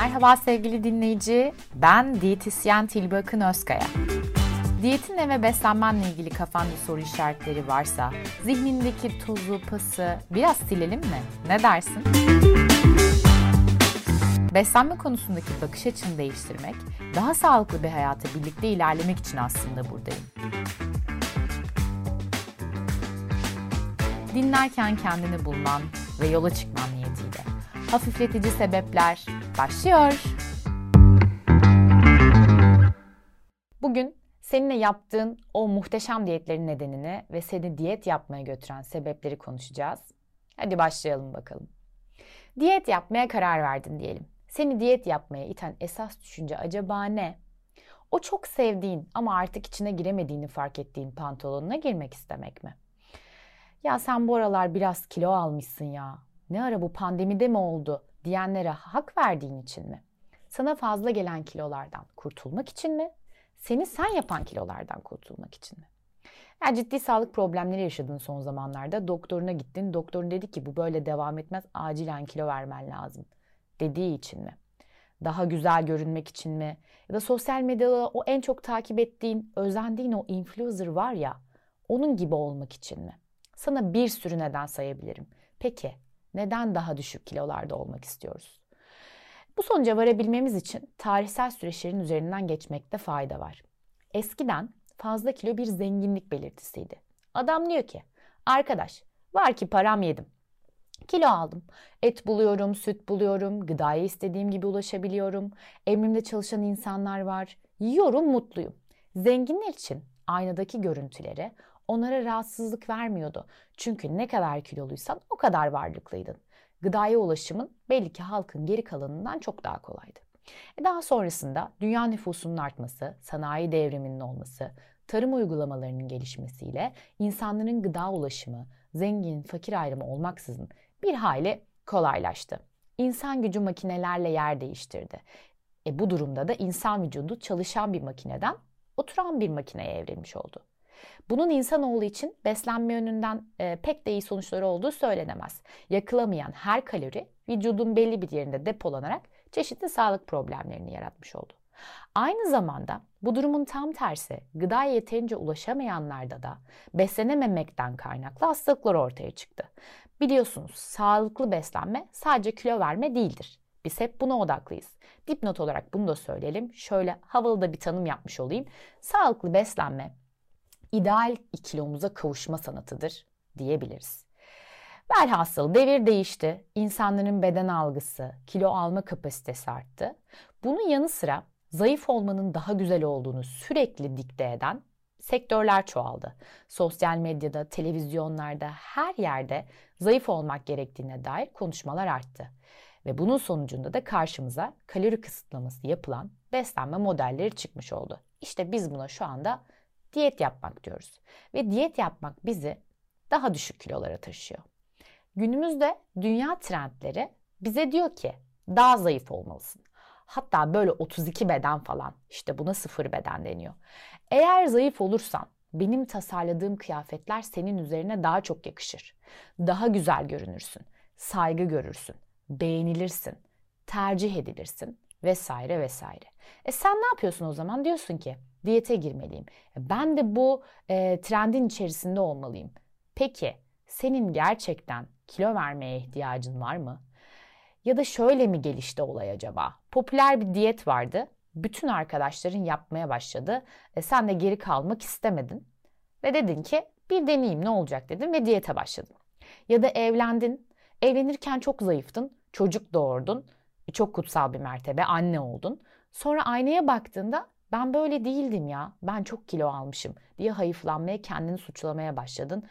Merhaba sevgili dinleyici, ben diyetisyen Tilbe Akın Özkaya. Diyetinle ve beslenmenle ilgili kafanda soru işaretleri varsa, zihnindeki tozu, pası biraz silelim mi? Ne dersin? Beslenme konusundaki bakış açını değiştirmek, daha sağlıklı bir hayata birlikte ilerlemek için aslında buradayım. Dinlerken kendini bulman ve yola çıkman niyetiyle. Hafifletici sebepler başlıyor. Bugün seninle yaptığın o muhteşem diyetlerin nedenini ve seni diyet yapmaya götüren sebepleri konuşacağız. Hadi başlayalım bakalım. Diyet yapmaya karar verdin diyelim. Seni diyet yapmaya iten esas düşünce acaba ne? O çok sevdiğin ama artık içine giremediğini fark ettiğin pantolonuna girmek istemek mi? Ya sen bu aralar biraz kilo almışsın ya. Ne ara bu pandemide mi oldu diyenlere hak verdiğin için mi? Sana fazla gelen kilolardan kurtulmak için mi? Seni sen yapan kilolardan kurtulmak için mi? Yani ciddi sağlık problemleri yaşadın son zamanlarda. Doktoruna gittin. Doktorun dedi ki bu böyle devam etmez. Acilen kilo vermen lazım. Dediği için mi? Daha güzel görünmek için mi? Ya da sosyal medyada o en çok takip ettiğin, özendiğin o influencer var ya, onun gibi olmak için mi? Sana bir sürü neden sayabilirim. Peki neden daha düşük kilolarda olmak istiyoruz? Bu sonuca varabilmemiz için tarihsel süreçlerin üzerinden geçmekte fayda var. Eskiden fazla kilo bir zenginlik belirtisiydi. Adam diyor ki, arkadaş var ki param yedim. Kilo aldım. Et buluyorum, süt buluyorum, gıdaya istediğim gibi ulaşabiliyorum. Emrimde çalışan insanlar var. Yiyorum, mutluyum. Zenginler için aynadaki görüntüleri onlara rahatsızlık vermiyordu. Çünkü ne kadar kiloluysan o kadar varlıklıydın. Gıdaya ulaşımın belli ki halkın geri kalanından çok daha kolaydı. E daha sonrasında dünya nüfusunun artması, sanayi devriminin olması, tarım uygulamalarının gelişmesiyle insanların gıda ulaşımı, zengin, fakir ayrımı olmaksızın bir hayli kolaylaştı. İnsan gücü makinelerle yer değiştirdi. E bu durumda da insan vücudu çalışan bir makineden oturan bir makineye evrilmiş oldu. Bunun insanoğlu için beslenme yönünden e, pek de iyi sonuçları olduğu söylenemez. Yakılamayan her kalori vücudun belli bir yerinde depolanarak çeşitli sağlık problemlerini yaratmış oldu. Aynı zamanda bu durumun tam tersi gıdaya yeterince ulaşamayanlarda da beslenememekten kaynaklı hastalıklar ortaya çıktı. Biliyorsunuz sağlıklı beslenme sadece kilo verme değildir. Biz hep buna odaklıyız. Dipnot olarak bunu da söyleyelim. Şöyle havalı da bir tanım yapmış olayım. Sağlıklı beslenme ideal kilomuza kavuşma sanatıdır diyebiliriz. Velhasıl devir değişti. İnsanların beden algısı, kilo alma kapasitesi arttı. Bunun yanı sıra zayıf olmanın daha güzel olduğunu sürekli dikte eden sektörler çoğaldı. Sosyal medyada, televizyonlarda, her yerde zayıf olmak gerektiğine dair konuşmalar arttı. Ve bunun sonucunda da karşımıza kalori kısıtlaması yapılan beslenme modelleri çıkmış oldu. İşte biz buna şu anda diyet yapmak diyoruz. Ve diyet yapmak bizi daha düşük kilolara taşıyor. Günümüzde dünya trendleri bize diyor ki daha zayıf olmalısın. Hatta böyle 32 beden falan işte buna sıfır beden deniyor. Eğer zayıf olursan benim tasarladığım kıyafetler senin üzerine daha çok yakışır. Daha güzel görünürsün, saygı görürsün, beğenilirsin, tercih edilirsin vesaire vesaire. E sen ne yapıyorsun o zaman? Diyorsun ki diyete girmeliyim. E, ben de bu e, trendin içerisinde olmalıyım. Peki senin gerçekten kilo vermeye ihtiyacın var mı? Ya da şöyle mi gelişti olay acaba? Popüler bir diyet vardı. Bütün arkadaşların yapmaya başladı. E, sen de geri kalmak istemedin. Ve dedin ki bir deneyeyim ne olacak dedin ve diyete başladın. Ya da evlendin. Evlenirken çok zayıftın. Çocuk doğurdun. E, çok kutsal bir mertebe anne oldun. Sonra aynaya baktığında ben böyle değildim ya. Ben çok kilo almışım diye hayıflanmaya, kendini suçlamaya başladın.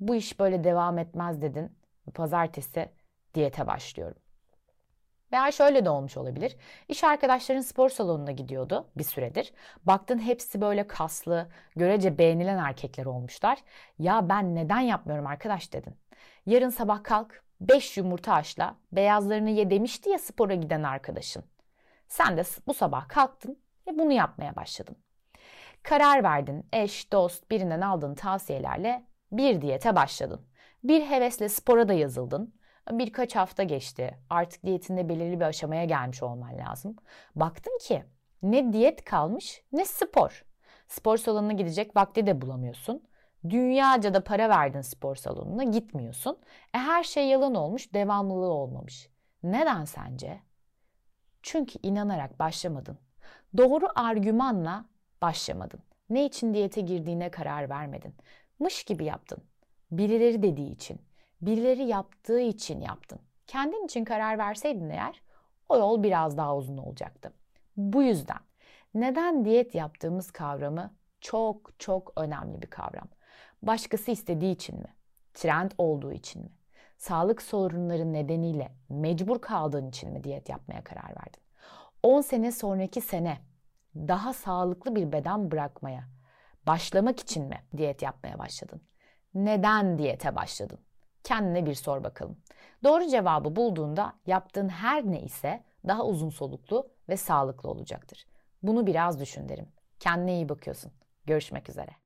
Bu iş böyle devam etmez dedin. Pazartesi diyete başlıyorum. Veya şöyle de olmuş olabilir. İş arkadaşların spor salonuna gidiyordu bir süredir. Baktın hepsi böyle kaslı, görece beğenilen erkekler olmuşlar. Ya ben neden yapmıyorum arkadaş dedin. Yarın sabah kalk 5 yumurta haşla, beyazlarını ye demişti ya spora giden arkadaşın. Sen de bu sabah kalktın ve bunu yapmaya başladın. Karar verdin, eş, dost, birinden aldığın tavsiyelerle bir diyete başladın. Bir hevesle spora da yazıldın. Birkaç hafta geçti. Artık diyetinde belirli bir aşamaya gelmiş olman lazım. Baktın ki ne diyet kalmış ne spor. Spor salonuna gidecek vakti de bulamıyorsun. Dünyaca da para verdin spor salonuna gitmiyorsun. E her şey yalan olmuş, devamlılığı olmamış. Neden sence? Çünkü inanarak başlamadın. Doğru argümanla başlamadın. Ne için diyete girdiğine karar vermedin. Mış gibi yaptın. Birileri dediği için, birileri yaptığı için yaptın. Kendin için karar verseydin eğer o yol biraz daha uzun olacaktı. Bu yüzden neden diyet yaptığımız kavramı çok çok önemli bir kavram. Başkası istediği için mi? Trend olduğu için mi? Sağlık sorunları nedeniyle mecbur kaldığın için mi diyet yapmaya karar verdin? 10 sene sonraki sene daha sağlıklı bir beden bırakmaya başlamak için mi diyet yapmaya başladın? Neden diyete başladın? Kendine bir sor bakalım. Doğru cevabı bulduğunda yaptığın her ne ise daha uzun soluklu ve sağlıklı olacaktır. Bunu biraz düşün derim. Kendine iyi bakıyorsun. Görüşmek üzere.